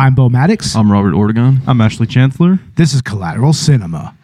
I'm Bo Maddox. I'm Robert Ortegon. I'm Ashley Chancellor. this is Collateral Cinema.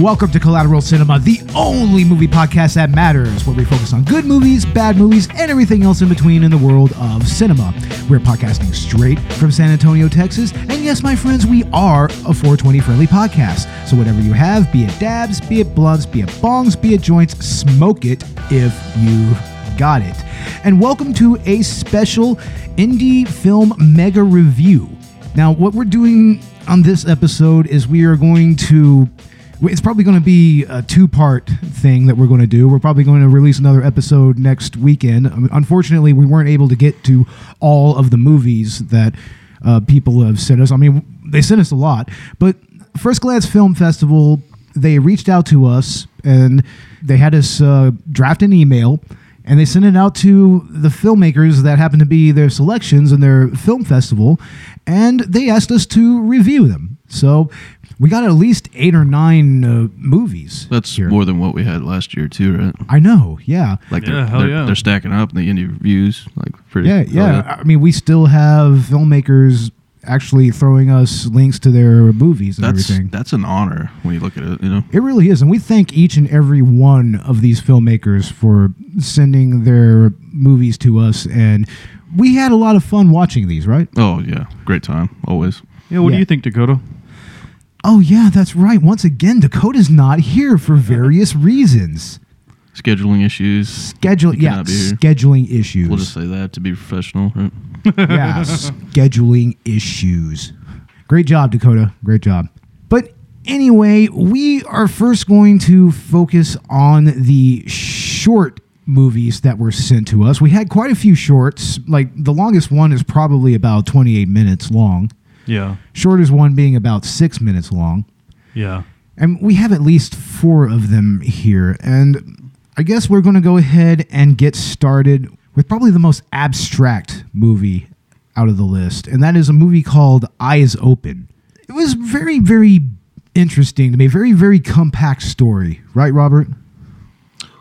Welcome to Collateral Cinema, the only movie podcast that matters, where we focus on good movies, bad movies, and everything else in between in the world of cinema. We're podcasting straight from San Antonio, Texas, and yes, my friends, we are a 420 friendly podcast. So whatever you have, be it dabs, be it blunts, be it bongs, be it joints, smoke it if you've got it. And welcome to a special indie film mega review. Now, what we're doing on this episode is we are going to it's probably going to be a two part thing that we're going to do. We're probably going to release another episode next weekend. I mean, unfortunately, we weren't able to get to all of the movies that uh, people have sent us. I mean, they sent us a lot, but First Glance Film Festival, they reached out to us and they had us uh, draft an email and they sent it out to the filmmakers that happened to be their selections in their film festival and they asked us to review them. So we got at least eight or nine uh, movies. That's here. more than what we had last year too, right? I know, yeah. Like Yeah, they're, hell they're, yeah. they're stacking up in the indie reviews, like pretty. Yeah, yeah. I mean, we still have filmmakers actually throwing us links to their movies and That's everything. that's an honor when you look at it. You know. It really is. And we thank each and every one of these filmmakers for sending their movies to us. And we had a lot of fun watching these, right? Oh yeah, great time always. Yeah, what Yeah. do you think, Dakota? Oh, yeah, that's right. Once again, Dakota's not here for various reasons. Scheduling issues. Schedule, yeah, cannot be here. scheduling issues. We'll just say that to be professional, right? yeah, scheduling issues. Great job, Dakota. Great job. But anyway, we are first going to focus on the short movies that were sent to us. We had quite a few shorts. Like the longest one is probably about 28 minutes long. Yeah, Shortest one being about six minutes long. yeah. And we have at least four of them here. And I guess we're going to go ahead and get started with probably the most abstract movie out of the list. And that is a movie called Eyes Open. It was very, very interesting to me. Very, very compact story. Right, Robert?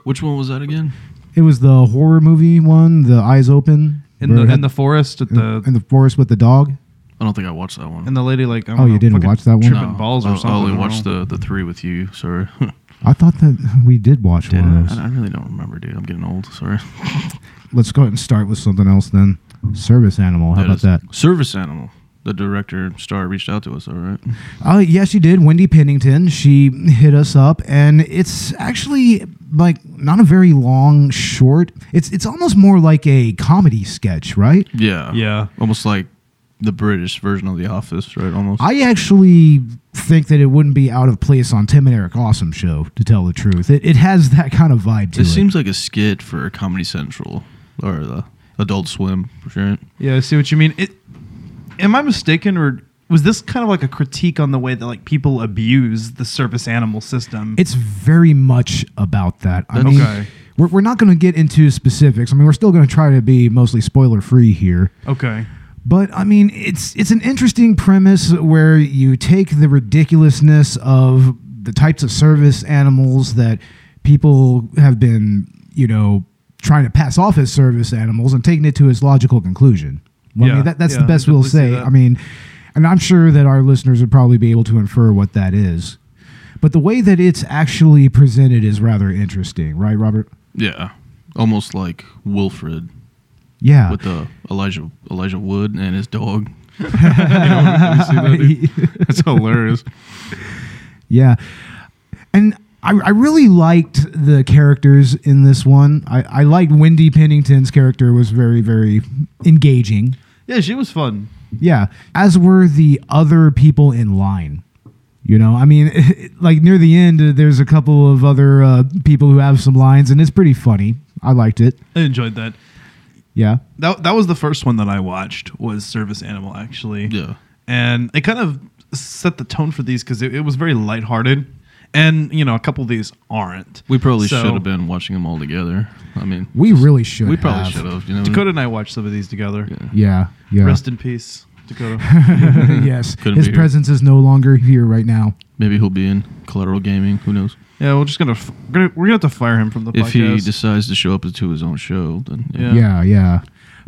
Which one was that again? It was the horror movie one, The Eyes Open. In the in the forest at in, the in the forest with the dog. I don't think I watched that one. and the lady like I Oh, don't you know, didn't watch that one? Tripping balls or I, something. I only watched the the three with you. Sorry. I thought that we did watch Did one of those. I, I really don't remember, dude. I'm getting old. Sorry. Let's go ahead and start with something else then. Service Animal. How That about that? Service animal. The director star reached out to us. All right. Uh, oh, yeah, she did. Wendy Pennington. She hit us up, and it's actually like not a very long short. It's it's almost more like a comedy sketch, right? Yeah. Yeah. Almost like the British version of The Office, right? Almost. I actually think that it wouldn't be out of place on Tim and Eric Awesome show. To tell the truth, it, it has that kind of vibe to it it. seems like a skit for Comedy Central or the Adult Swim, for sure. Yeah, I see what you mean. It. Am I mistaken, or was this kind of like a critique on the way that like people abuse the service animal system? It's very much about that. I mean, Okay. we're, we're not going to get into specifics. I mean, we're still going to try to be mostly spoiler free here. okay. But I mean, it's it's an interesting premise where you take the ridiculousness of the types of service animals that people have been, you know, trying to pass off as service animals and taking it to its logical conclusion. Well, I Yeah, mean, that, that's yeah, the best we'll say. I mean, and I'm sure that our listeners would probably be able to infer what that is. But the way that it's actually presented is rather interesting, right, Robert? Yeah. Almost like Wilfred Yeah. with the Elijah Elijah Wood and his dog. you know, you seen that. That's hilarious. Yeah. And I, I really liked the characters in this one. I, I liked Wendy Pennington's character was very, very engaging. Yeah, she was fun. Yeah. As were the other people in line. You know, I mean, like near the end, uh, there's a couple of other uh, people who have some lines, and it's pretty funny. I liked it. I enjoyed that. Yeah. That that was the first one that I watched was Service Animal actually. Yeah. and it kind of set the tone for these because it, it was very lighthearted, and you know a couple of these aren't. We probably So, should have been watching them all together. I mean, We really should. we probably have. should have. You know, Dakota and I watched some of these together. Yeah. Yeah. Yeah. Rest in peace, Dakota. yes. Couldn't His be here. presence is no longer here right now. Maybe he'll be in Collateral Gaming. Who knows? yeah, we're just gonna, f- we're gonna we're gonna have to fire him from the If he podcast. decides to show up to his own show, then Yeah. Yeah, yeah.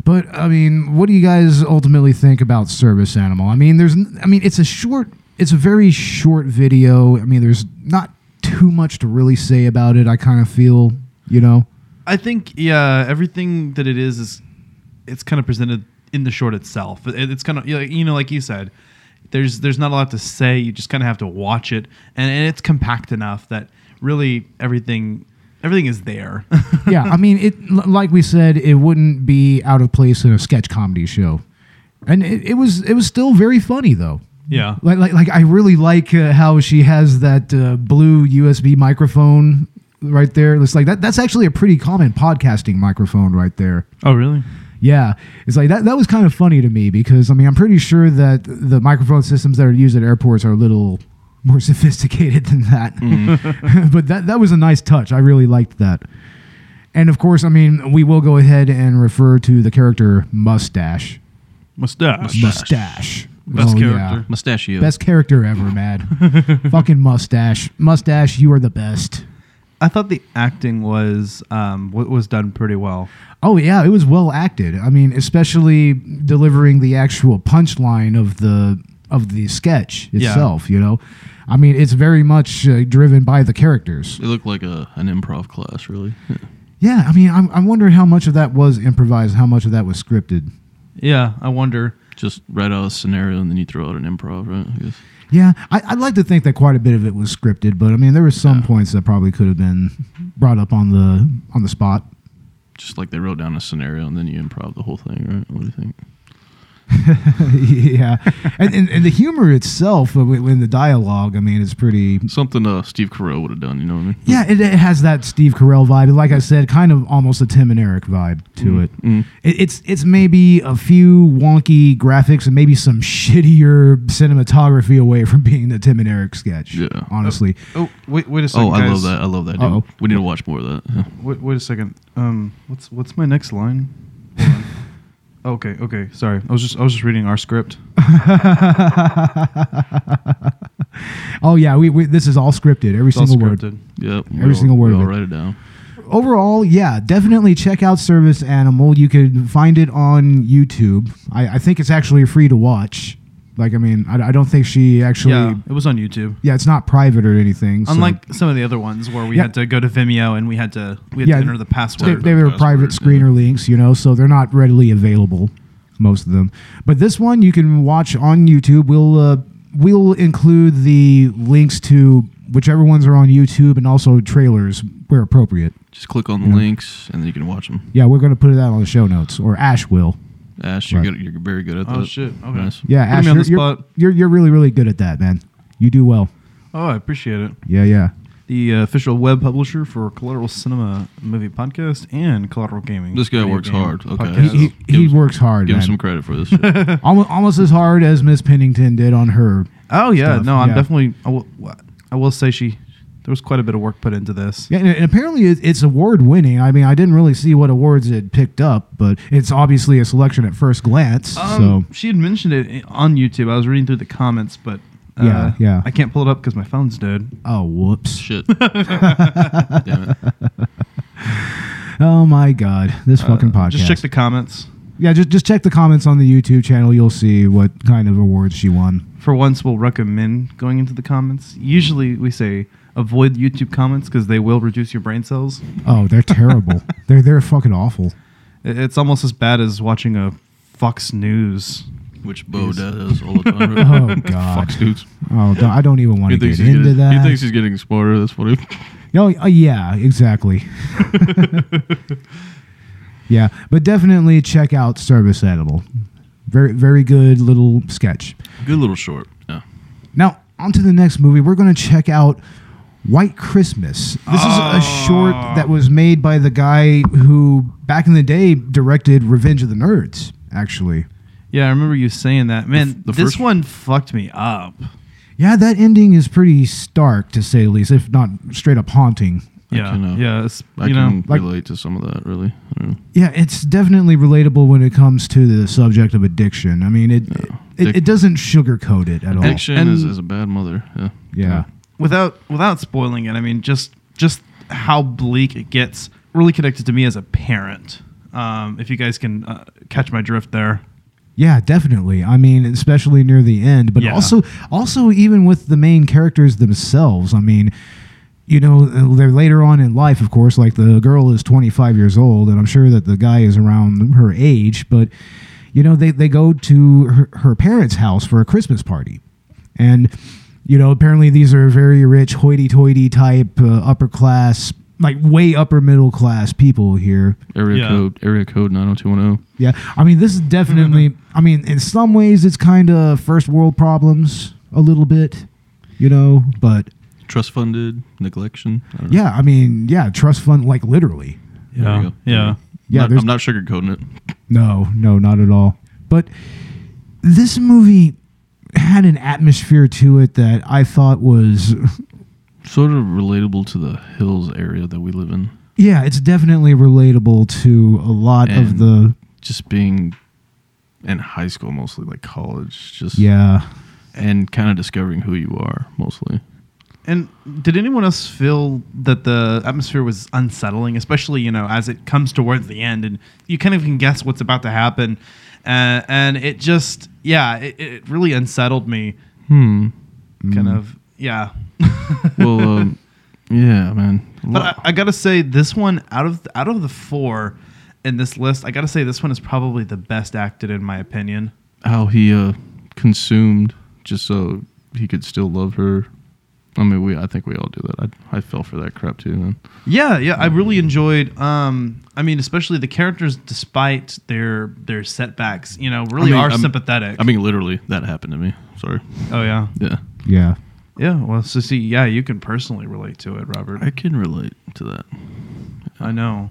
But I mean, what do you guys ultimately think about Service Animal? I mean, there's I mean, it's a short it's a very short video. I mean, there's not too much to really say about it. I kind of feel, you know. I think yeah, everything that it is is it's kind of presented in the short itself. It, it's kind of you know like you said, there's there's not a lot to say. You just kind of have to watch it, and, and it's compact enough that really everything everything is there. yeah, I mean, it like we said, it wouldn't be out of place in a sketch comedy show. And it, it was it was still very funny though. yeah. Like, like, like I really like uh, how she has that uh, blue USB microphone right there. It's like that. That's actually a pretty common podcasting microphone right there. Oh really? Yeah, it's like that. That was kind of funny to me because I mean I'm pretty sure that the microphone systems that are used at airports are a little more sophisticated than that. Mm-hmm. but that that was a nice touch. I really liked that. And of course, I mean we will go ahead and refer to the character Mustache. Mustache. Mustache. Best Oh, yeah. character. Mustachio. Best character ever, man. Fucking mustache. Mustache, you are the best. I thought the acting was um was done pretty well. Oh yeah, it was well acted. I mean, especially delivering the actual punchline of the of the sketch Yeah. itself, you know. I mean, it's very much uh, driven by the characters. It looked like a an improv class, really. Yeah. Yeah, I mean, I'm, I'm wondering how much of that was improvised, how much of that was scripted. Yeah, I wonder. Just write out a scenario and then you throw out an improv, right? Yeah, I, I'd like to think that quite a bit of it was scripted, but I mean, there were some Yeah. points that probably could have been brought up on the on the spot. Just like they wrote down a scenario and then you improv the whole thing, right? What do you think? yeah, and, and and the humor itself, uh, when the dialogue, I mean, it's pretty. Something uh, Steve Carell would have done, you know what I mean? Yeah, it, it has that Steve Carell vibe. and Like I said, kind of almost a Tim and Eric vibe to it. Mm. it. It's it's maybe a few wonky graphics and maybe some shittier cinematography away from being the Tim and Eric sketch. Yeah. honestly. Oh wait, wait a second. Oh, I love that. I love that. Uh-oh. Dude. We need to watch more of that. Yeah. Wait, wait a second. Um, what's what's my next line? Okay, okay. Sorry, I was just I was just reading our script. oh yeah, we, we this is all scripted. Every It's single word. scripted. Yep. Every single word we'll write it down. overall, yeah, definitely check out Service Animal. You can find it on YouTube. I, I think it's actually free to watch. Like, I mean, I, I don't think she actually. Yeah, Yeah. it was on YouTube. Yeah, it's not private or anything. so- Unlike some of the other ones where we Yeah. had to go to Vimeo and we had to we had Yeah, to enter the they, password. they were password, private yeah. screener links, you know, so they're not readily available. Most of them, but this one you can watch on YouTube. We'll uh, we'll include the links to whichever ones are on YouTube and also trailers where appropriate. Just click on the Yeah. links and then you can watch them. Yeah, we're going to put it out on the show notes, or Ash will. Ash, you're Right. good. You're very good at that. Oh, shit. Okay. Nice. Yeah, Put Ash, you're, you're- You're, you're really really good at that, man. You do well. oh, I appreciate it. Yeah, yeah. The uh, official web publisher for Collateral Cinema Movie Podcast and Collateral Gaming. This guy works hard. Okay. Podcast. He, he, Give he him- works hard, Give him some credit for this. shit. almost, almost as hard as Miss Pennington did on her. Oh yeah, stuff, no, I'm yeah. definitely. I will, I will say she. There was quite a bit of work put into this. Yeah, and, and apparently it's award winning. I mean, I didn't really see what awards it picked up, but it's obviously a selection at first glance. Um, so she had mentioned it on YouTube. I was reading through the comments, but uh, Yeah, yeah. I can't pull it up because my phone's dead. oh whoops! Shit. Damn it. Oh my god, this fucking Uh, podcast. Just check the comments. yeah, just just check the comments on the YouTube channel. You'll see what kind of awards she won. For once, we'll recommend going into the comments. Usually, we say avoid YouTube comments because they will reduce your brain cells. Oh, they're terrible. they're they're fucking awful. I- It's almost as bad as watching a Fox News. Which Bo does all the time. Oh, God. Fox News. Oh, don't- I don't even want He to thinks, get he's into getting, that. he thinks he's getting smarter. That's funny. Oh, uh, yeah, exactly. yeah, but definitely check out Service Animal. Very, very good little sketch. Good little short. Yeah. Now, on to the next movie. We're going to check out White Christmas. This is Oh. a short that was made by the guy who, back in the day, directed Revenge of the Nerds. Actually, Yeah, I remember you saying that. Man, the this one fucked me up. yeah, that ending is pretty stark to say the least, if not straight up haunting. I Yeah, can, uh, yeah, it's, I you can know, like- relate to some of that. Really, I. Yeah, it's definitely relatable when it comes to the subject of addiction. I mean, it it, Dick- it doesn't sugarcoat it at all. addiction is, is a bad mother. Yeah, Yeah. Without without spoiling it, I mean, just just how bleak it gets really connected to me as a parent. Um, if you guys can uh, catch my drift there. Yeah, definitely. I mean, especially near the end, but Yeah. also also even with the main characters themselves. I mean, you know, they're later on in life, of course. Like the girl is 25 years old, and I'm sure that the guy is around her age. But you know, they they go to her, her parents' house for a Christmas party, and you know, apparently these are very rich, hoity-toity type, uh, upper class, like way upper middle class people here. area Yeah. code area code nine zero two one zero. Yeah, I mean, this is definitely. I mean, in some ways, it's kind of first world problems a little bit, you know. But Trust funded neglection. I don't know. yeah, I mean, yeah, trust fund, like literally. Yeah, yeah. Yeah, Not- there's- I'm not sugarcoating it. No, no, not at all. But this movie had an atmosphere to it that I thought was, Sort of relatable to the hills area that we live in. yeah, it's definitely relatable to a lot of the, Just being in high school, mostly like college, just yeah. and kind of discovering who you are, mostly. And did anyone else feel that the atmosphere was unsettling, especially you know as it comes towards the end, and you kind of can guess what's about to happen, uh, and it just yeah, it, it really unsettled me. Hmm. Kind of yeah. Well, um, yeah, man. But I, I gotta say, this one out of out of the four in this list, I gotta say this one is probably the best acted in my opinion. how he uh consumed just so he could still love her. I mean, we I think we all do that. I I fell for that crap too, man. Yeah, yeah, I really enjoyed. Um, I mean, especially the characters, despite their their setbacks, you know, really I mean, are I'm- sympathetic. I mean, literally, that happened to me. Sorry. oh yeah, Yeah, Yeah. yeah. Well, so see, yeah, you can personally relate to it, Robert. I can relate to that. I know,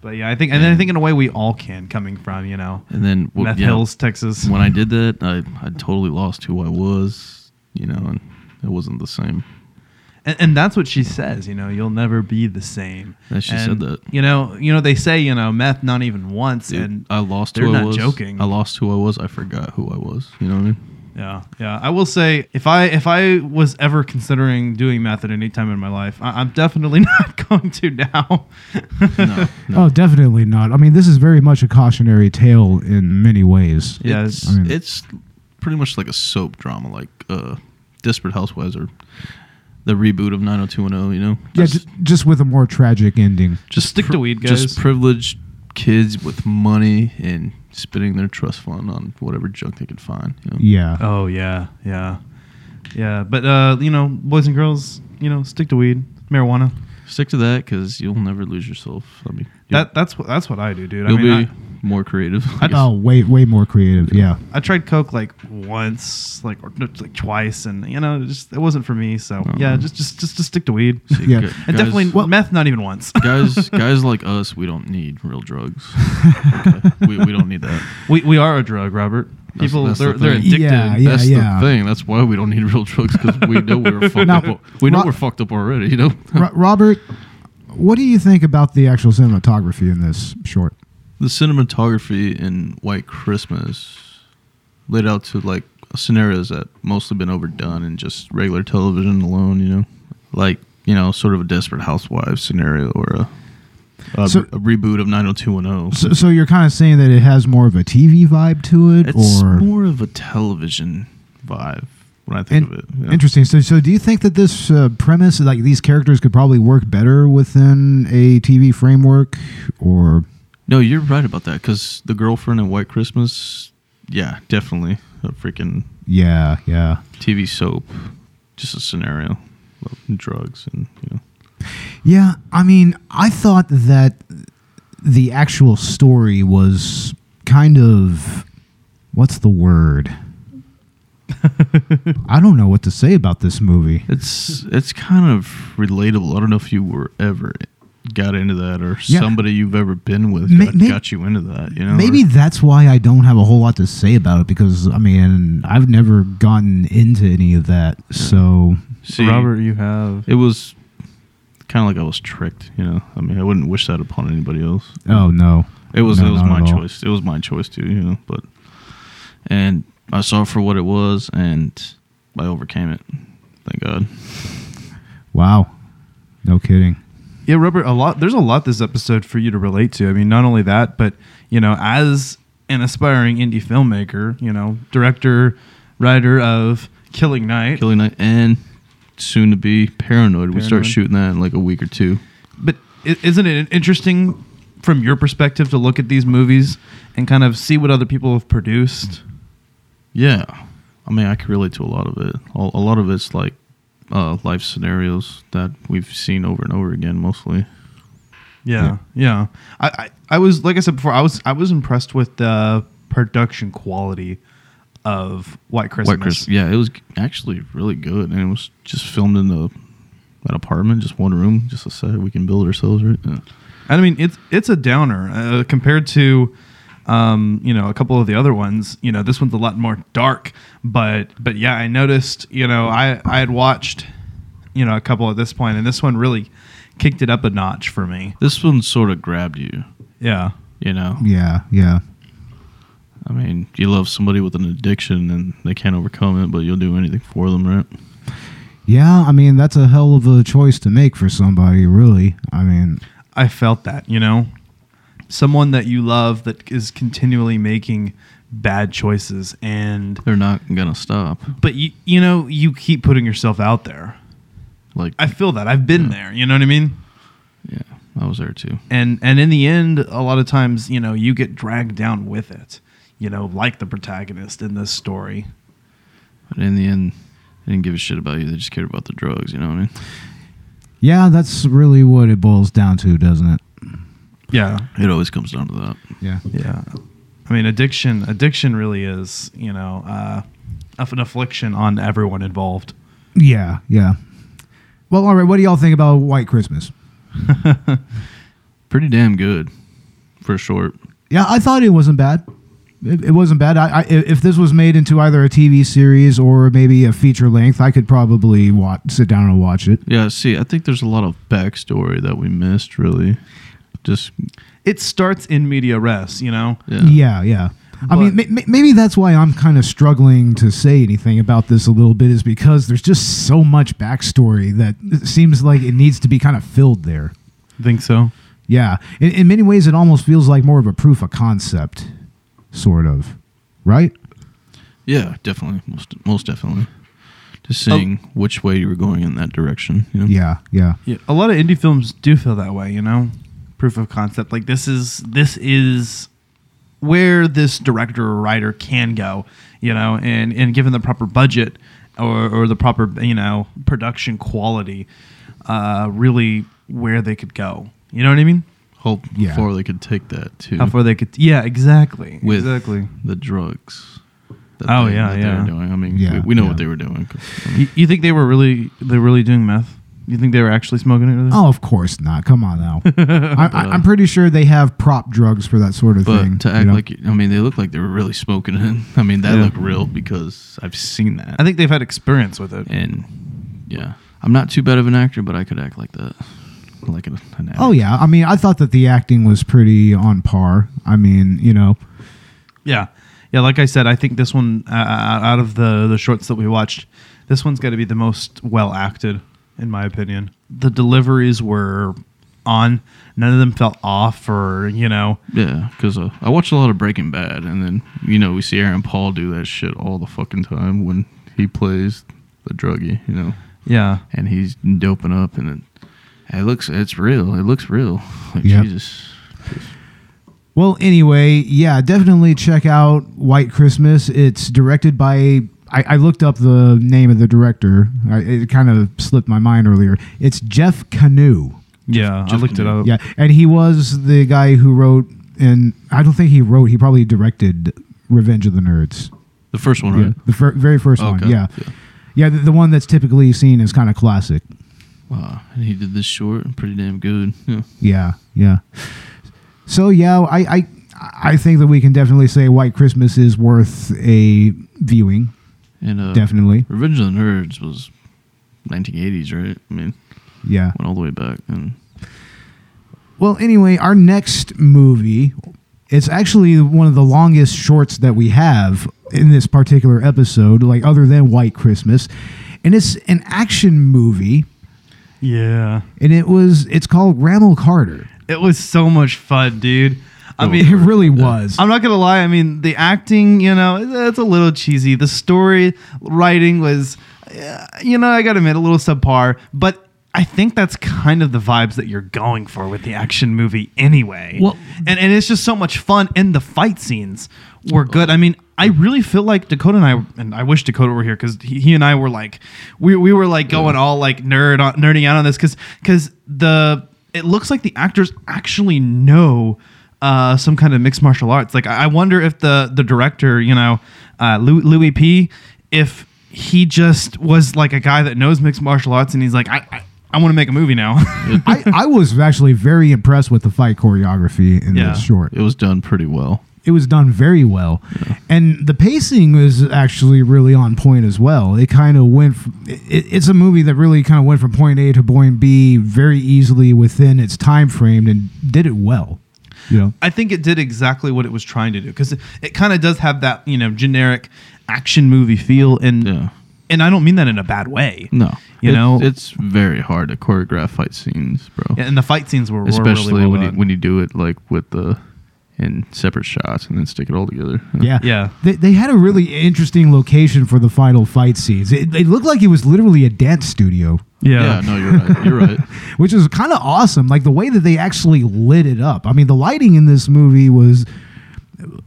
but yeah, I think, and then I think in a way we all can, coming from you know, And then well, Meth yeah, Hills, Texas. when I did that, I I totally lost who I was. You know, and it wasn't the same. And, and that's what she says. You know, you'll never be the same. Yeah, she said that. You know, you know they say you know meth not even once, Dude, and I lost they're who I not was. joking. I lost who I was. I forgot who I was. You know what I mean? Yeah, yeah. I will say if I if I was ever considering doing meth at any time in my life, I, I'm definitely not going to now. No, no. Oh, definitely not. I mean, this is very much a cautionary tale in many ways. Yeah, it's, I mean- it's pretty much like a soap drama, like uh, Desperate Housewives or the reboot of 90210. You know, Yeah, just, ju- just with a more tragic ending. Just stick to weed, guys. Just privileged kids with money and spending their trust fund on whatever junk they could find. You know? Yeah. oh yeah, yeah, yeah. But uh, you know, boys and girls, you know, stick to weed, marijuana. Stick to that because you'll never lose yourself. I mean, That that's what that's what I do, dude. I you'll mean, be more creative. I I- guess. Oh, way way more creative. Yeah. I, I tried coke like once, like or like twice, and you know, it just it wasn't for me. So oh, yeah, just just just just stick to weed, See, Yeah. gu- and guys- definitely meth, not even once. guys guys like us we don't need real drugs okay? we, we don't need that we we are a drug, Robert. That's- People that's they're the they're addicted. Yeah, yeah. that's the thing that's why we don't need real drugs because we know we're fucked Now, up we know Ro- we're fucked up already you know Robert, what do you think about the actual cinematography in this short? The cinematography in white christmas laid out to like scenarios that mostly been overdone in just regular television alone you know like you know sort of a desperate housewives scenario or a a, So- a reboot of 90210 So, so you're kind of saying that it has more of a TV vibe to it, It's or more of a television vibe when I think In- of it. know? interesting. So, so do you think that this uh, premise, like these characters, could probably work better within a TV framework, or No, you're right about that because the girlfriend in White Christmas, yeah, definitely a freaking yeah, yeah, TV soap, just a scenario of drugs and you know. yeah? I mean, I thought that the actual story was kind of what's the word? I don't know what to say about this movie. It's it's kind of relatable. I don't know if you were ever got into that or Yeah. somebody you've ever been with Ma- got, ma- got you into that. You know, Maybe or- that's why I don't have a whole lot to say about it because I mean I've never gotten into any of that. So see, Robert, you have. It was kind of like I was tricked. You know, I mean, I wouldn't wish that upon anybody else. oh no, It was No, it was my choice. It was my choice too, you know. But and I saw it for what it was, and I overcame it. Thank God. wow, no kidding. Yeah, Robert, a lot there's a lot this episode for you to relate to. I mean, not only that, but you know, as an aspiring indie filmmaker, you know, director, writer of Killing Night. Killing Night and soon to be Paranoid. We start shooting that in like a week or two. But isn't it interesting from your perspective to look at these movies and kind of see what other people have produced? Yeah, I mean, I can relate to a lot of it. A a lot of it's like uh, life scenarios that we've seen over and over again, mostly. Yeah, yeah. I, I, I was like I said before, I was I was impressed with the production quality of White Christmas. White Christmas. Yeah, it was actually really good, and it was just filmed in the an apartment, just one room, just a set. We can build ourselves, right? Yeah. I mean, it's it's a downer uh, compared to, um, you know, a couple of the other ones. You know, this one's a lot more dark. But but yeah, I noticed. You know, I I had watched, you know, a couple at this point, and this one really kicked it up a notch for me. This one sort of grabbed you, Yeah, you know. Yeah, yeah, I mean, you love somebody with an addiction and they can't overcome it, but you'll do anything for them, right? yeah. I mean that's a hell of a choice to make for somebody, really. I mean, I felt that. You know, someone that you love that is continually making bad choices, and They're not gonna stop. but you you know you keep putting yourself out there. Like, I feel that I've been there. You know what I mean? yeah, I was there too. and and in the end a lot of times you know you get dragged down with it you know like the protagonist in this story But in the end, they didn't give a shit about you. They just cared about the drugs. You know what I mean? yeah, that's really what it boils down to, doesn't it? Yeah It always comes down to that. Yeah. yeah i mean addiction addiction really is you know uh an affliction on everyone involved Yeah, yeah. Well, all right. What do y'all think about White Christmas? Pretty damn good for short. Yeah, I thought it wasn't bad. It, it wasn't bad. I, I, if this was made into either a TV series or maybe a feature length, I could probably watch, sit down and watch it. Yeah, see, I think there's a lot of backstory that we missed, really. Just, it starts in media res you know yeah. Yeah, yeah. I mean, ma- ma- maybe that's why I'm kind of struggling to say anything about this a little bit, is because there's just so much backstory that it seems like it needs to be kind of filled there. think so Yeah, in, in many ways, it almost feels like more of a proof of concept, sort of, right? Yeah, definitely. Most, most definitely. Just seeing oh. which way you were going in that direction. You know? Yeah, yeah, yeah a lot of indie films do feel that way you know proof of concept like this is this is where this director or writer can go you know and and given the proper budget or, or the proper you know production quality uh really where they could go you know what i mean Hope Yeah. before they could take that too. how far they could yeah exactly with exactly the drugs. that Oh, they- yeah, that they yeah. were doing. I mean, Yeah, we, we know yeah. what they were doing. I mean, you, you think they were really they're really doing meth you think they were actually smoking it Oh, of course not. Come on now. I, I, I'm pretty sure they have prop drugs for that sort of but thing. to you act know? like I mean, they look like they were really smoking it. I mean, that Yeah. looked real because I've seen that. i think they've had experience with it and yeah, I'm not too bad of an actor, but I could act like that, like an, an oh yeah, I mean, I thought that the acting was pretty on par. I mean, you know, Yeah, yeah. Like I said, I think this one uh, out of the the shorts that we watched, this one's got to be the most well acted, in my opinion. The deliveries were on. None of them felt off, or you know, Yeah, because uh, I watched a lot of Breaking Bad, and then you know we see Aaron Paul do that shit all the fucking time when he plays the druggie, you know, yeah, and he's doping up, and it, it looks it's real. It looks real. Like Yep. Jesus. Well, anyway, yeah, definitely check out White Christmas. It's directed by. I, I looked up the name of the director. I, it kind of slipped my mind earlier. It's Jeff Kanew. yeah. I Jeff looked it up. Yeah, and he was the guy who wrote, and I don't think he wrote. He probably directed Revenge of the Nerds. The The first one, Yeah, right? the fir- very first one. Yeah, yeah. yeah, the, the one that's typically seen as kind of classic. Wow, and he did this short and pretty damn good. Yeah. Yeah, yeah. So yeah, I, I I think that we can definitely say White Christmas is worth a viewing. And uh, Definitely. Revenge of the Nerds was 1980s, right? I mean, Yeah. went all the way back. And Well, anyway, our next movie, it's actually one of the longest shorts that we have in this particular episode, like other than White Christmas. And it's an action movie, Yeah. and it was it's called Ramel Carter. It was so much fun, dude. I mean, It really was. I'm not gonna lie. I mean, the acting, you know, it's a little cheesy. The story writing was, uh, you know, I gotta admit, a little subpar. But I think that's kind of the vibes that you're going for with the action movie, anyway. Well- and and it's just so much fun, and the fight scenes were good. I mean, I really feel like Dakota and I, and I wish Dakota were here because he, he and I were like, we, we were like going all like nerd on, nerding out on this because because the it looks like the actors actually know uh, some kind of mixed martial arts. Like I I wonder if the the director, you know, uh, Louis, Louis P, if he just was like a guy that knows mixed martial arts and he's like, I I, I want to make a movie now. I, I was actually very impressed with the fight choreography in Yeah. this short. it was done pretty well. It was done very well, and the pacing was actually really on point as well. It kind of went. From, it, it's a movie that really kind of went from point A to point B very easily within its time frame and did it well. You know, I think it did exactly what it was trying to do because it, it kind of does have that you know generic action movie feel and Yeah. and I don't mean that in a bad way. No. You It- know- it's very hard to choreograph fight scenes, bro. And the fight scenes were, were Especially really well when you when you do it like with the in separate shots and then stick it all together. yeah, Yeah. They, they had a really interesting location for the final fight scenes. It, it looked like it was literally a dance studio. Yeah, yeah. no, you're right. You're right. which is kind of awesome. Like the way that they actually lit it up. I mean, the lighting in this movie was.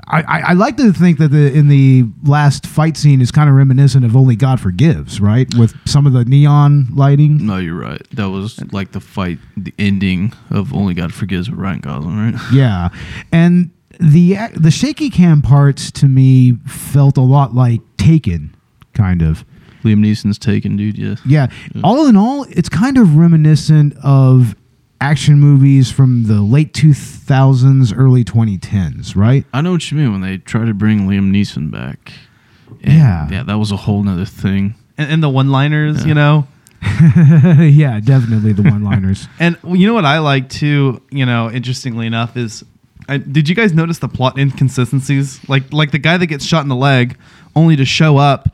I, I, I like to think that the in the last fight scene is kind of reminiscent of Only God Forgives, right? With some of the neon lighting. No, you're right. That was like the fight, the ending of Only God Forgives with Ryan Gosling, right? Yeah, and the the shaky cam parts to me felt a lot like Taken, kind of. Liam Neeson's taken, dude. Yes. Yeah. All in all, it's kind of reminiscent of action movies from the late 2000s, early 2010s, right? I know what you mean when they try to bring Liam Neeson back. Yeah. yeah, that was a whole nother thing. and, and the one-liners, Yeah. you know. yeah, definitely the one-liners. And you know what I like too, you know, interestingly enough, is I, did you guys notice the plot inconsistencies? Like like the guy that gets shot in the leg, only to show up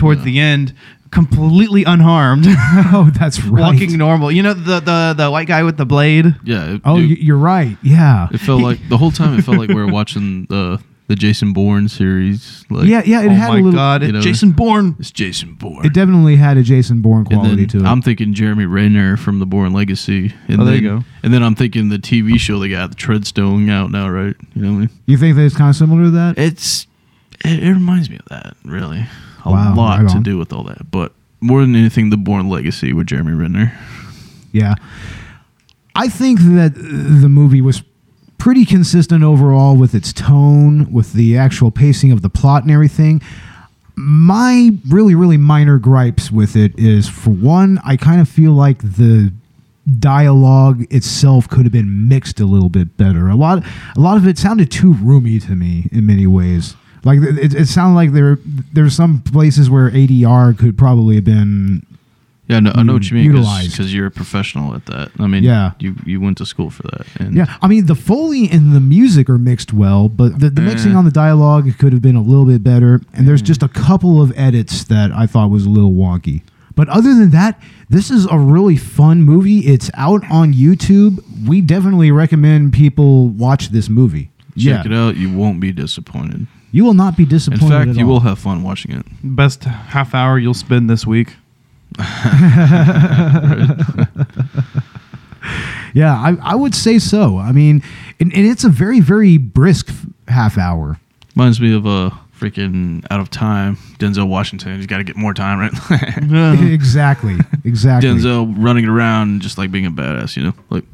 towards Yeah. the end completely unharmed, oh, that's right. walking normal. You know the the the white guy with the blade. Yeah. it- oh, dude, y- you're right. Yeah. it felt like the whole time. It felt like we were watching the the Jason Bourne series. Like, yeah, yeah. It oh had my a little. god, you know, Jason Bourne. it's Jason Bourne. It definitely had a Jason Bourne And quality then to it. I'm thinking Jeremy Renner from the Bourne Legacy. And Oh, there then, you go. And then I'm thinking the TV show they got the Treadstone out now, right? You know what I mean? you think that it's kind of similar to that? It's it, it reminds me of that, really. A Wow, lot right to do with all that. But more than anything, the Bourne Legacy with Jeremy Renner. Yeah. I think that the movie was pretty consistent overall with its tone, with the actual pacing of the plot and everything. My really, really minor gripes with it is for one, I kind of feel like the dialogue itself could have been mixed a little bit better. A lot a lot of it sounded too roomy to me in many ways. Like it, it sounded like there there's some places where ADR could probably have been Yeah, no, I know what you mean Utilized. because you're a professional at that. I mean, Yeah. you you went to school for that. And Yeah, I mean the foley and the music are mixed well, but the, the mixing Eh. on the dialogue could have been a little bit better. And there's just a couple of edits that I thought was a little wonky. But other than that, this is a really fun movie. It's out on YouTube. We definitely recommend people watch this movie. check it out. You won't be disappointed. You will not be disappointed. In fact, at you all. will have fun watching it. Best half hour you'll spend this week. Yeah, I, I would say so. I mean, and, and it's a very, very brisk half hour. Reminds me of a freaking out of time Denzel Washington. He's got to get more time, right? exactly. Exactly. Denzel running around just like being a badass, you know, like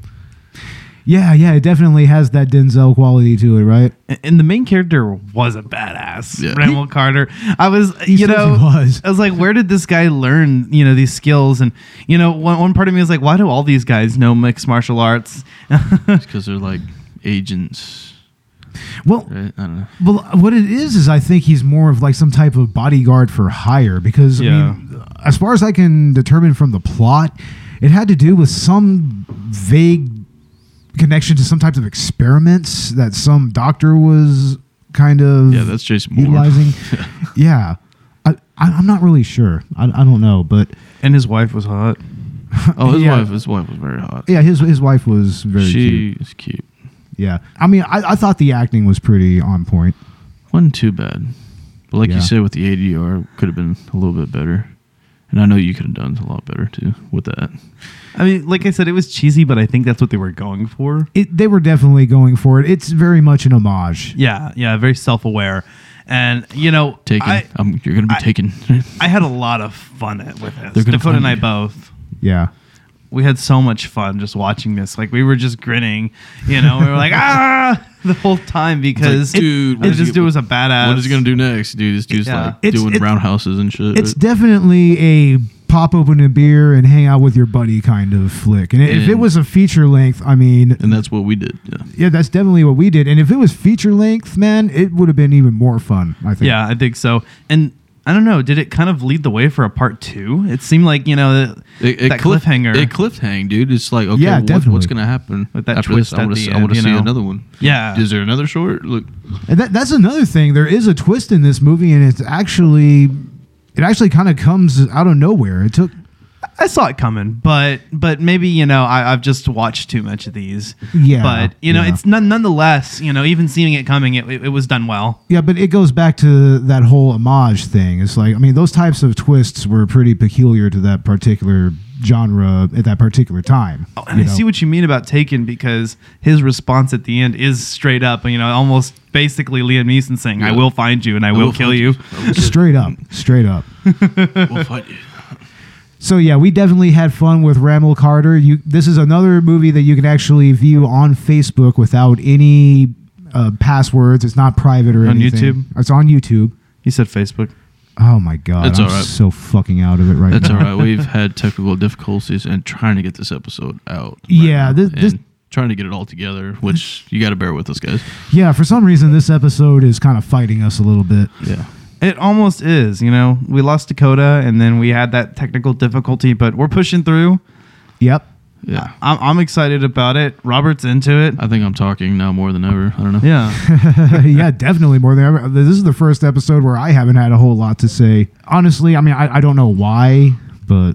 Yeah, yeah, it definitely has that Denzel quality to it, right? A- And the main character was a badass, Yeah. Ramel Carter. I was, He you know, was. I was like, where did this guy learn, you know, these skills? And you know, one, one part of me was like, why do all these guys know mixed martial arts? because they're like agents. Well, Right? I don't know. Well, what it is is I think he's more of like some type of bodyguard for hire because I mean, as far as I can determine from the plot, it had to do with some vague connection to some types of experiments that some doctor was kind of Yeah, that's Jason Moore. utilizing. yeah, I, I, I'm not really sure. I, I don't know, but and his wife was hot. Oh, his Yeah. wife. His wife was very hot. yeah, his his wife was very she cute. is cute. Yeah, I mean, I, I thought the acting was pretty on point. wasn't too bad. But like Yeah. you said, with the ADR, could have been a little bit better. And I know you could have done a lot better too with that. I mean, like I said, it was cheesy, but I think that's what they were going for. It, they were definitely going for it. It's very much an homage. Yeah, yeah, very self-aware, and you know, Taken. I, um, you're gonna be I- taken. I had a lot of fun with They're this. gonna Dakota and I both. Yeah. we had so much fun just watching this. Like we were just grinning, you know. We were like ah the whole time because Like, dude, what it is he just dude was a badass. what is he gonna do next, dude? This dude's Yeah. like It's- doing it's- roundhouses and shit. It's definitely a pop open a beer and hang out with your buddy kind of flick. And if it was a feature length, I mean, and that's what we did. Yeah. yeah, that's definitely what we did. And if it was feature length, man, it would have been even more fun, I think. Yeah, I think so. And I don't know. Did it kind of lead the way for a part two? It seemed like you know that, It, it that cliff- cliffhanger. It cliffhang, dude. It's like okay, Yeah, what- what's gonna happen With that after twist this? I want to. I end, want to you see know? another one. Yeah. Is there another short? Look, And that, that's another thing. There is a twist in this movie, and it's actually, it actually kind of comes out of nowhere. It took, I saw it coming, but but maybe you know I, I've just watched too much of these. Yeah, but you know yeah. it's none, nonetheless you know even seeing it coming, it, it, it was done well. yeah, but it goes back to that whole homage thing. It's like, I mean, those types of twists were pretty peculiar to that particular genre at that particular time. Oh, and I know? see what you mean about Taken because his response at the end is straight up, you know, almost basically Liam Neeson saying, "I will find you and I, will, kill find you." I will kill straight up, straight up. We'll fight you. So yeah, we definitely had fun with Ramel Carter. You, this is another movie that you can actually view on Facebook without any uh, passwords. It's not private or On anything. YouTube? It's on YouTube. He said Facebook. Oh my god, It's I'm all right. so fucking out of it right now. That's now. all right. We've had technical difficulties and trying to get this episode out. right Yeah, now, this- this- and trying to get it all together, which you got to bear with us, guys. Yeah, for some reason this episode is kind of fighting us a little bit. Yeah. It almost is, you know. We lost Dakota and then we had that technical difficulty, but we're pushing through. Yep. Yeah. I'm, I'm excited about it. Robert's into it. I think I'm talking now more than ever. I don't know. Yeah. yeah, definitely more than ever. This is the first episode where I haven't had a whole lot to say. Honestly, I mean, I, I don't know why, but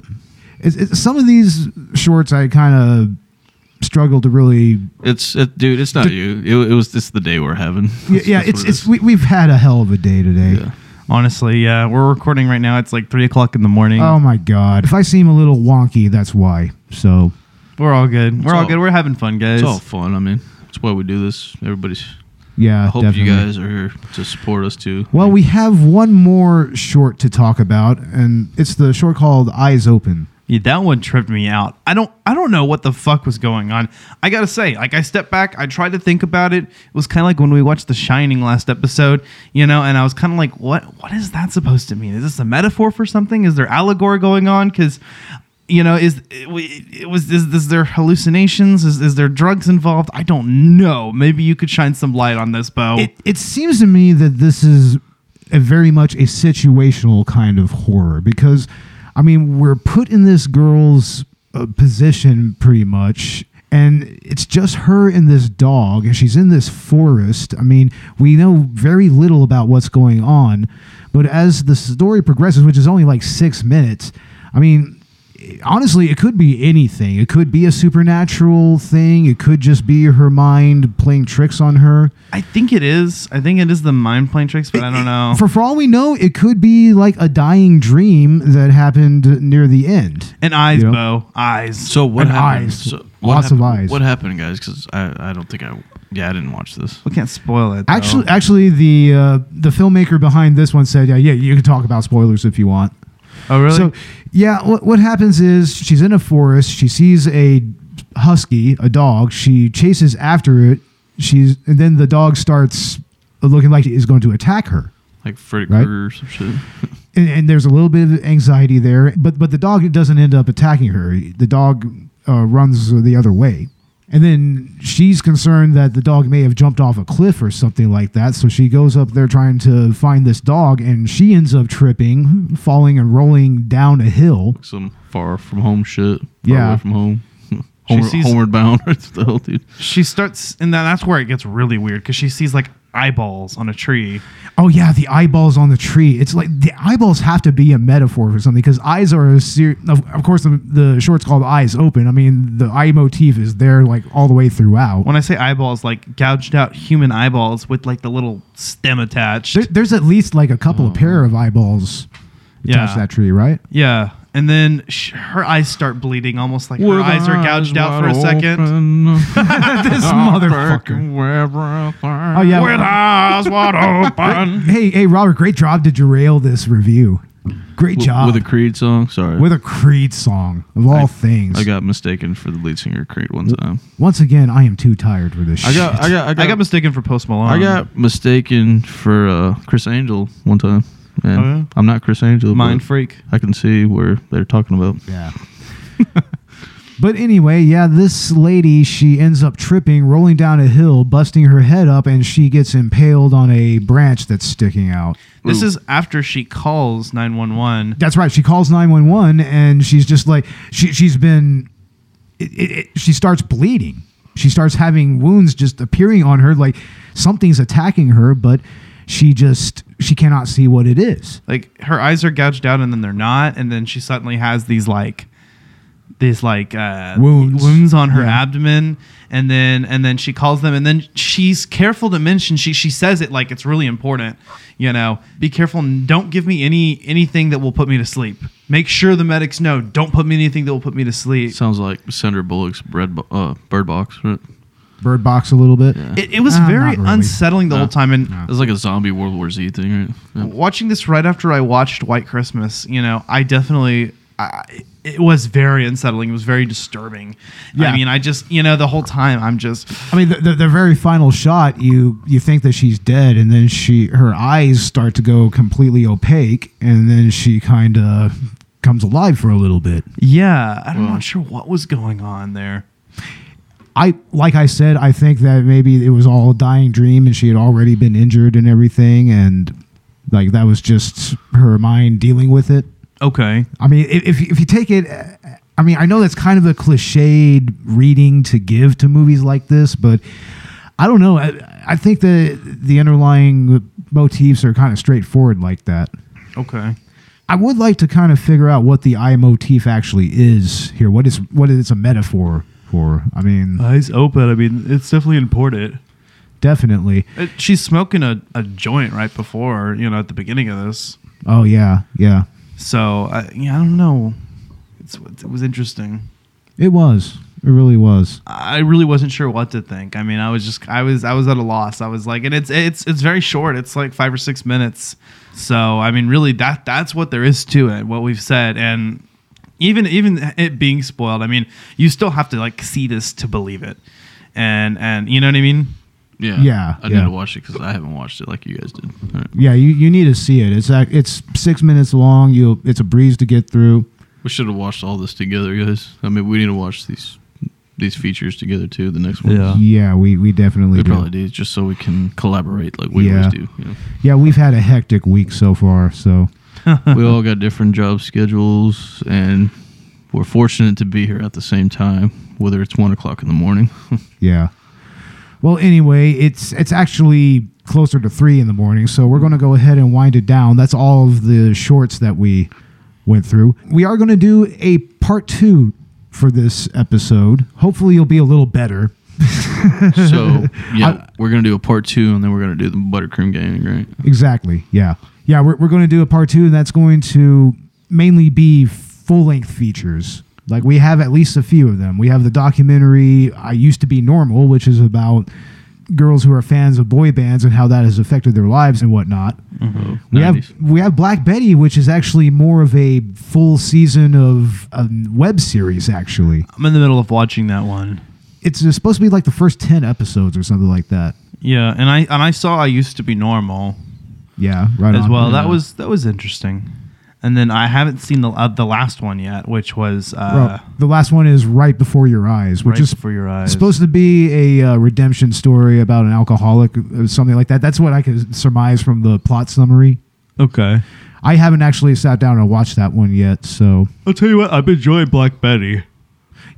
it's, it's, some of these shorts I kind of struggle to really. It's it, dude. It's not you. It, it was just the day we're having. Yeah, yeah That's it's it it's we, we've had a hell of a day today. Yeah. Honestly, yeah. We're recording right now. It's like three o'clock in the morning. Oh my god! If I seem a little wonky, that's why. So we're all good. We're all, all- good. We're having fun, guys. It's all fun. I mean, that's why we do this. Everybody's. yeah, I hope definitely. you guys are here to support us too. Well, we have one more short to talk about, and it's the short called "Eyes Open." Yeah, that one tripped me out. I don't I don't know what the fuck was going on. I gotta say, like I stepped back, I tried to think about it. It was kind of like when we watched The Shining last episode, you know, and I was kind of like, what what is that supposed to mean? Is this a metaphor for something? Is there allegory going on? Because you know, is it, was is, is there hallucinations? Is, is there drugs involved? I don't know. Maybe you could shine some light on this, Bo. It, it seems to me that this is a very much a situational kind of horror because, I mean, we're put in this girl's uh, position pretty much. And it's just her and this dog, and she's in this forest. I mean, we know very little about what's going on, but as the story progresses, which is only like six minutes, I mean, honestly, it could be anything. It could be a supernatural thing. It could just be her mind playing tricks on her. I think it is. I think it is the mind playing tricks, but I don't know. For for all we know, it could be like a dying dream that happened near the end. and eyes, You know? Bo, eyes. So what And happened? eyes. So what Lots of happened- eyes. What happened, guys? Because I, I don't think I yeah I didn't watch this. we can't spoil it. though. Actually, actually, the uh, the filmmaker behind this one said, "Yeah, yeah, you can talk about spoilers if you want." Oh really? So, yeah, what, what happens is she's in a forest. She sees a husky, a dog. She chases after it. She's and then the dog starts looking like it's going to attack her. Like Freddy Right. Krueger or some shit. And, and there's a little bit of anxiety there, but but the dog doesn't end up attacking her. The dog uh, runs the other way, and then she's concerned that the dog may have jumped off a cliff or something like that. So she goes up there trying to find this dog, and she ends up tripping, falling and rolling down a hill. some far from home shit. Far Yeah. away from home. She Homeward, sees- homeward bound. What the dude? She starts, and that's where it gets really weird because she sees like eyeballs on a tree. Oh yeah, the eyeballs on the tree. It's like the eyeballs have to be a metaphor for something because eyes are a ser- of, of course the, the short's called Eyes Open. I mean the eye motif is there like all the way throughout. When I say eyeballs, like gouged out human eyeballs with like the little stem attached. There, there's at least like a couple of mm-hmm. pair of eyeballs attached Yeah. to that tree, right? yeah. And then sh- her eyes start bleeding, almost like her eyes are gouged out for a second. this motherfucker. Oh yeah. With eyes wide open. Hey, hey, Robert, great job to derail this review. Great job. With a Creed song. Sorry. With a Creed song of all things. I got mistaken for the lead singer of Creed one time. Once again, I am too tired for this I shit. got, I got, I got, I got mistaken for Post Malone. I got mistaken for uh, Criss Angel one time. And Oh, yeah? I'm not Criss Angel. mind freak. I can see where they're talking about. Yeah. but anyway, yeah, this lady, she ends up tripping, rolling down a hill, busting her head up, and she gets impaled on a branch that's sticking out. This Ooh. is after she calls 911. That's right. She calls 911 and she's just like, she, she's been, it, it, it- she starts bleeding. She starts having wounds just appearing on her, like something's attacking her, but she just, she cannot see what it is. Like her eyes are gouged out and then they're not, and then she suddenly has these like these like uh, Wounds. wounds on her Yeah. abdomen, and then and then she calls them, and then she's careful to mention she she says it like it's really important, you know. Be careful and don't give me any anything that will put me to sleep. Make sure the medics know. Don't put me anything that will put me to sleep. Sounds like Sandra Bullock's bread bo- uh, Bird Box. Right? Bird box a little bit. Yeah. It, it was Ah, very not really. unsettling the No. whole time, and It was like a zombie World War Z thing, right? Yeah. watching this right after I watched White Christmas, you know, I definitely, I, it was very unsettling. It was very disturbing. Yeah. I mean, I just, you know, the whole time I'm just, I mean, the, the, the very final shot, you you think that she's dead, and then she her eyes start to go completely opaque, and then she kind of comes alive for a little bit. yeah, I'm Well. not sure what was going on there. I like I said, I think that maybe it was all a dying dream, and she had already been injured and everything, and like that was just her mind dealing with it. Okay. I mean, if if you- take it, uh, I mean, I know that's kind of a cliched reading to give to movies like this, but I don't know. I, I think the the underlying motifs are kind of straightforward like that. Okay. I would like to kind of figure out what the eye motif actually is here. What is what is a metaphor for? I mean, Eyes open. I mean, it's definitely important. definitely. Uh, She's smoking a, a joint right before, you know, at the beginning of this. Oh yeah, yeah. So, I, yeah, I don't know. It's, it was interesting. It was. It really was. I really wasn't sure what to think. I mean, I was just I was I was at a loss. I was like, and it's it's it's very short. It's like five or six minutes. So I mean, really, that that's what there is to it. What we've said, and even even it being spoiled. I mean, you still have to like see this to believe it, and and you know what I mean. Yeah. Yeah, I yeah. need to watch it because I haven't watched it like you guys did. All right. Yeah, you, you need to see it. It's ac- it's six minutes long. You it's a breeze to get through. We should have watched all this together, guys. I mean, we need to watch these these features together too. The next one. Yeah. Yeah, we we definitely We do. probably do just so we can collaborate like we Yeah. always do. You know? Yeah, we've had a hectic week so far. So we all got different job schedules, and we're fortunate to be here at the same time, whether it's one o'clock in the morning. yeah. Well, anyway, it's it's actually closer to three in the morning, so we're going to go ahead and wind it down. That's all of the shorts that we went through. We are going to do a part two for this episode. Hopefully, you'll be a little better. so yeah, we're gonna do a part two, and then we're gonna do the Buttercream Gang, right? Exactly. Yeah. Yeah, we're, we're going to do a part two, and that's going to mainly be full length features. Like we have at least a few of them. We have the documentary I Used to Be Normal, which is about girls who are fans of boy bands and how that has affected their lives and whatnot. Oh, We 90s. have we have Black Betty, which is actually more of a full season of a web series. Actually, I'm in the middle of watching that one. it's supposed to be like the first ten episodes or something like that. Yeah, and I and I saw I used to be normal Yeah, right as on. well. That was that was interesting. And then I haven't seen the uh, the last one yet, which was uh, Well, the last one is right before your eyes, which right is before your eyes. supposed to be a uh, redemption story about an alcoholic, or something like that. That's what I could surmise from the plot summary. okay. I haven't actually sat down and watched that one yet, so I'll tell you what. I've been enjoying Black Betty.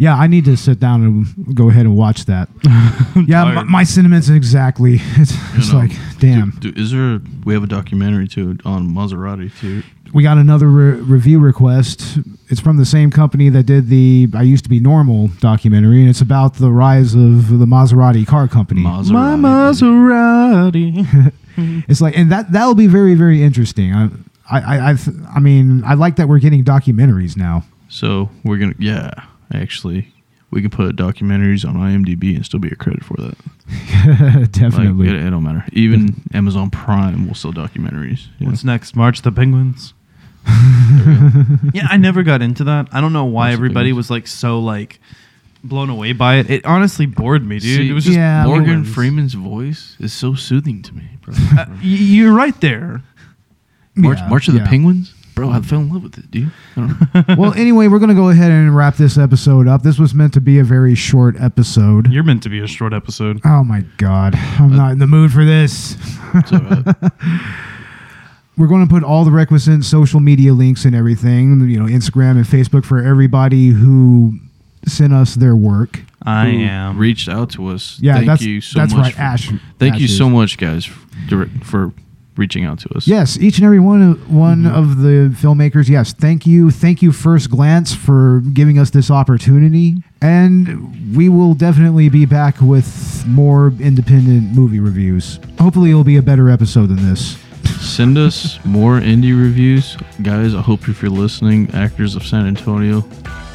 Yeah, I need to sit down and go ahead and watch that. yeah, my, my sentiments exactly. It's, it's know, like, damn. Dude, is there? A, we have a documentary too on Maserati too. We got another re- review request. It's from the same company that did the "I Used to Be Normal" documentary, and it's about the rise of the Maserati car company. Maserati. Maserati. It's like, and that that'll be very very interesting. I I I I, I mean, I like that we're getting documentaries now. So we're gonna, yeah, actually, we can put documentaries on IMDb and still be a credit for that. Like, Definitely. it, it don't matter. Even Amazon Prime will sell documentaries. you know? What's next? March the Penguins. yeah, I never got into that. I don't know why March everybody was like so like blown away by it. It honestly bored me, dude. See, it was just Yeah, Morgan penguins. Freeman's voice is so soothing to me, bro. Uh, you're right there. March, Yeah, March of yeah. the Penguins, bro. I fell in love with it, dude. I don't know. well, anyway, we're gonna go ahead and wrap this episode up. This was meant to be a very short episode. You're meant to be a short episode. Oh my god, I'm not in the mood for this. It's all right. We're going to put all the requisite social media links and everything, you know, Instagram and Facebook for everybody who sent us their work. I Who am. reached out to us. Yeah, thank that's you so that's much. right. for- Ash. Thank Ash you is- so much, guys, for reaching out to us. Yes, each and every one of, one mm-hmm. of the filmmakers. Yes, thank you, thank you, First Glance, for giving us this opportunity, and we will definitely be back with more independent movie reviews. Hopefully, it'll be a better episode than this. Send us more indie reviews, guys. I hope if you're listening, actors of San Antonio,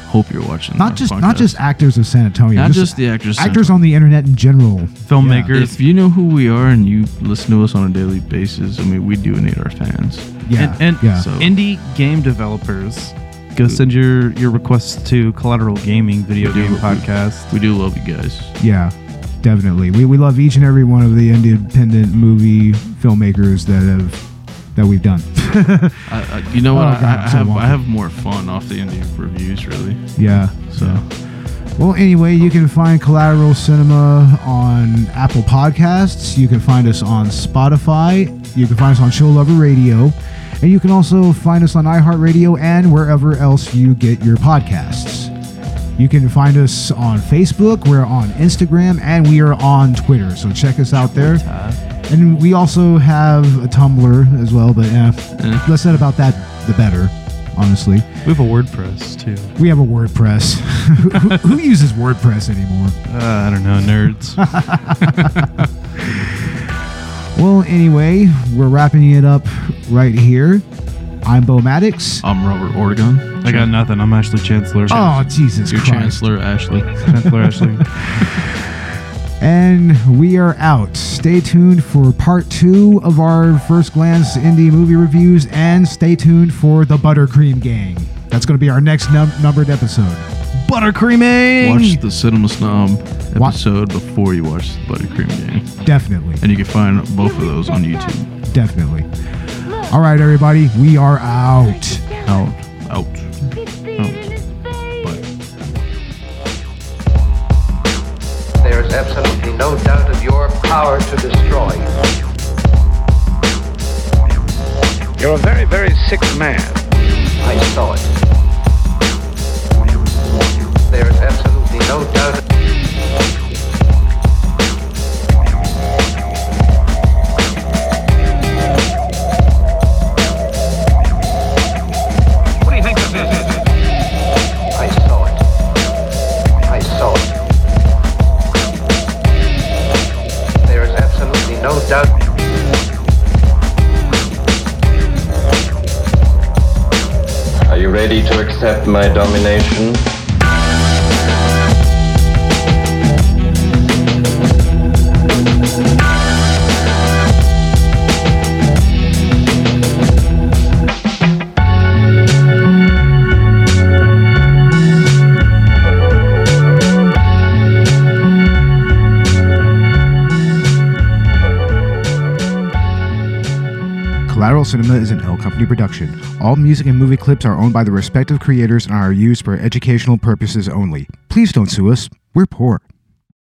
hope you're watching. Not just podcast. not just actors of San Antonio, not just the actors. of San actors on the internet in general. Filmmakers. If you know who we are and you listen to us on a daily basis, I mean, we do need our fans. Yeah, and, and yeah. So- indie game developers, go send your your requests to Collateral Gaming Video We do- Game we- Podcast. We do love you guys. Yeah, definitely. We, we love each and every one of the independent movie filmmakers that have that we've done. I, I, you know oh, what? Oh, I, God, I so have. I have more fun off the indie reviews, really. yeah. So Well, anyway, you can find Collateral Cinema on Apple Podcasts. You can find us on Spotify. You can find us on Show Lover Radio. And you can also find us on iHeartRadio and wherever else you get your podcasts. You can find us on Facebook, we're on Instagram, and we are on Twitter. So check us out there. And we also have a Tumblr as well, but eh, Eh. less said about that, the better, honestly. We have a WordPress too. We have a WordPress. who, who- who uses WordPress anymore? Uh, I don't know, nerds. Well, anyway, we're wrapping it up right here. I'm Bo Maddox. I'm Robert Oregon. I got nothing. I'm Ashley Chancellor. Oh, Jesus Your Christ. Chancellor Ashley. Chancellor Ashley. And we are out. Stay tuned for part two of our first glance indie movie reviews, and stay tuned for the Buttercream Gang. That's going to be our next num- numbered episode. Buttercreaming. Watch the Cinema Snob Wa- episode before you watch the Buttercream Gang, Definitely. and you can find both of those on YouTube. Definitely. All right, everybody. We are out. Out, out. There absolutely no doubt of your power to destroy. You're a very, very sick man. I saw it. There is absolutely no doubt. accept my domination. Collateral Cinema is an L Company production all music and movie clips are owned by the respective creators and are used for educational purposes only. Please don't sue us. We're poor.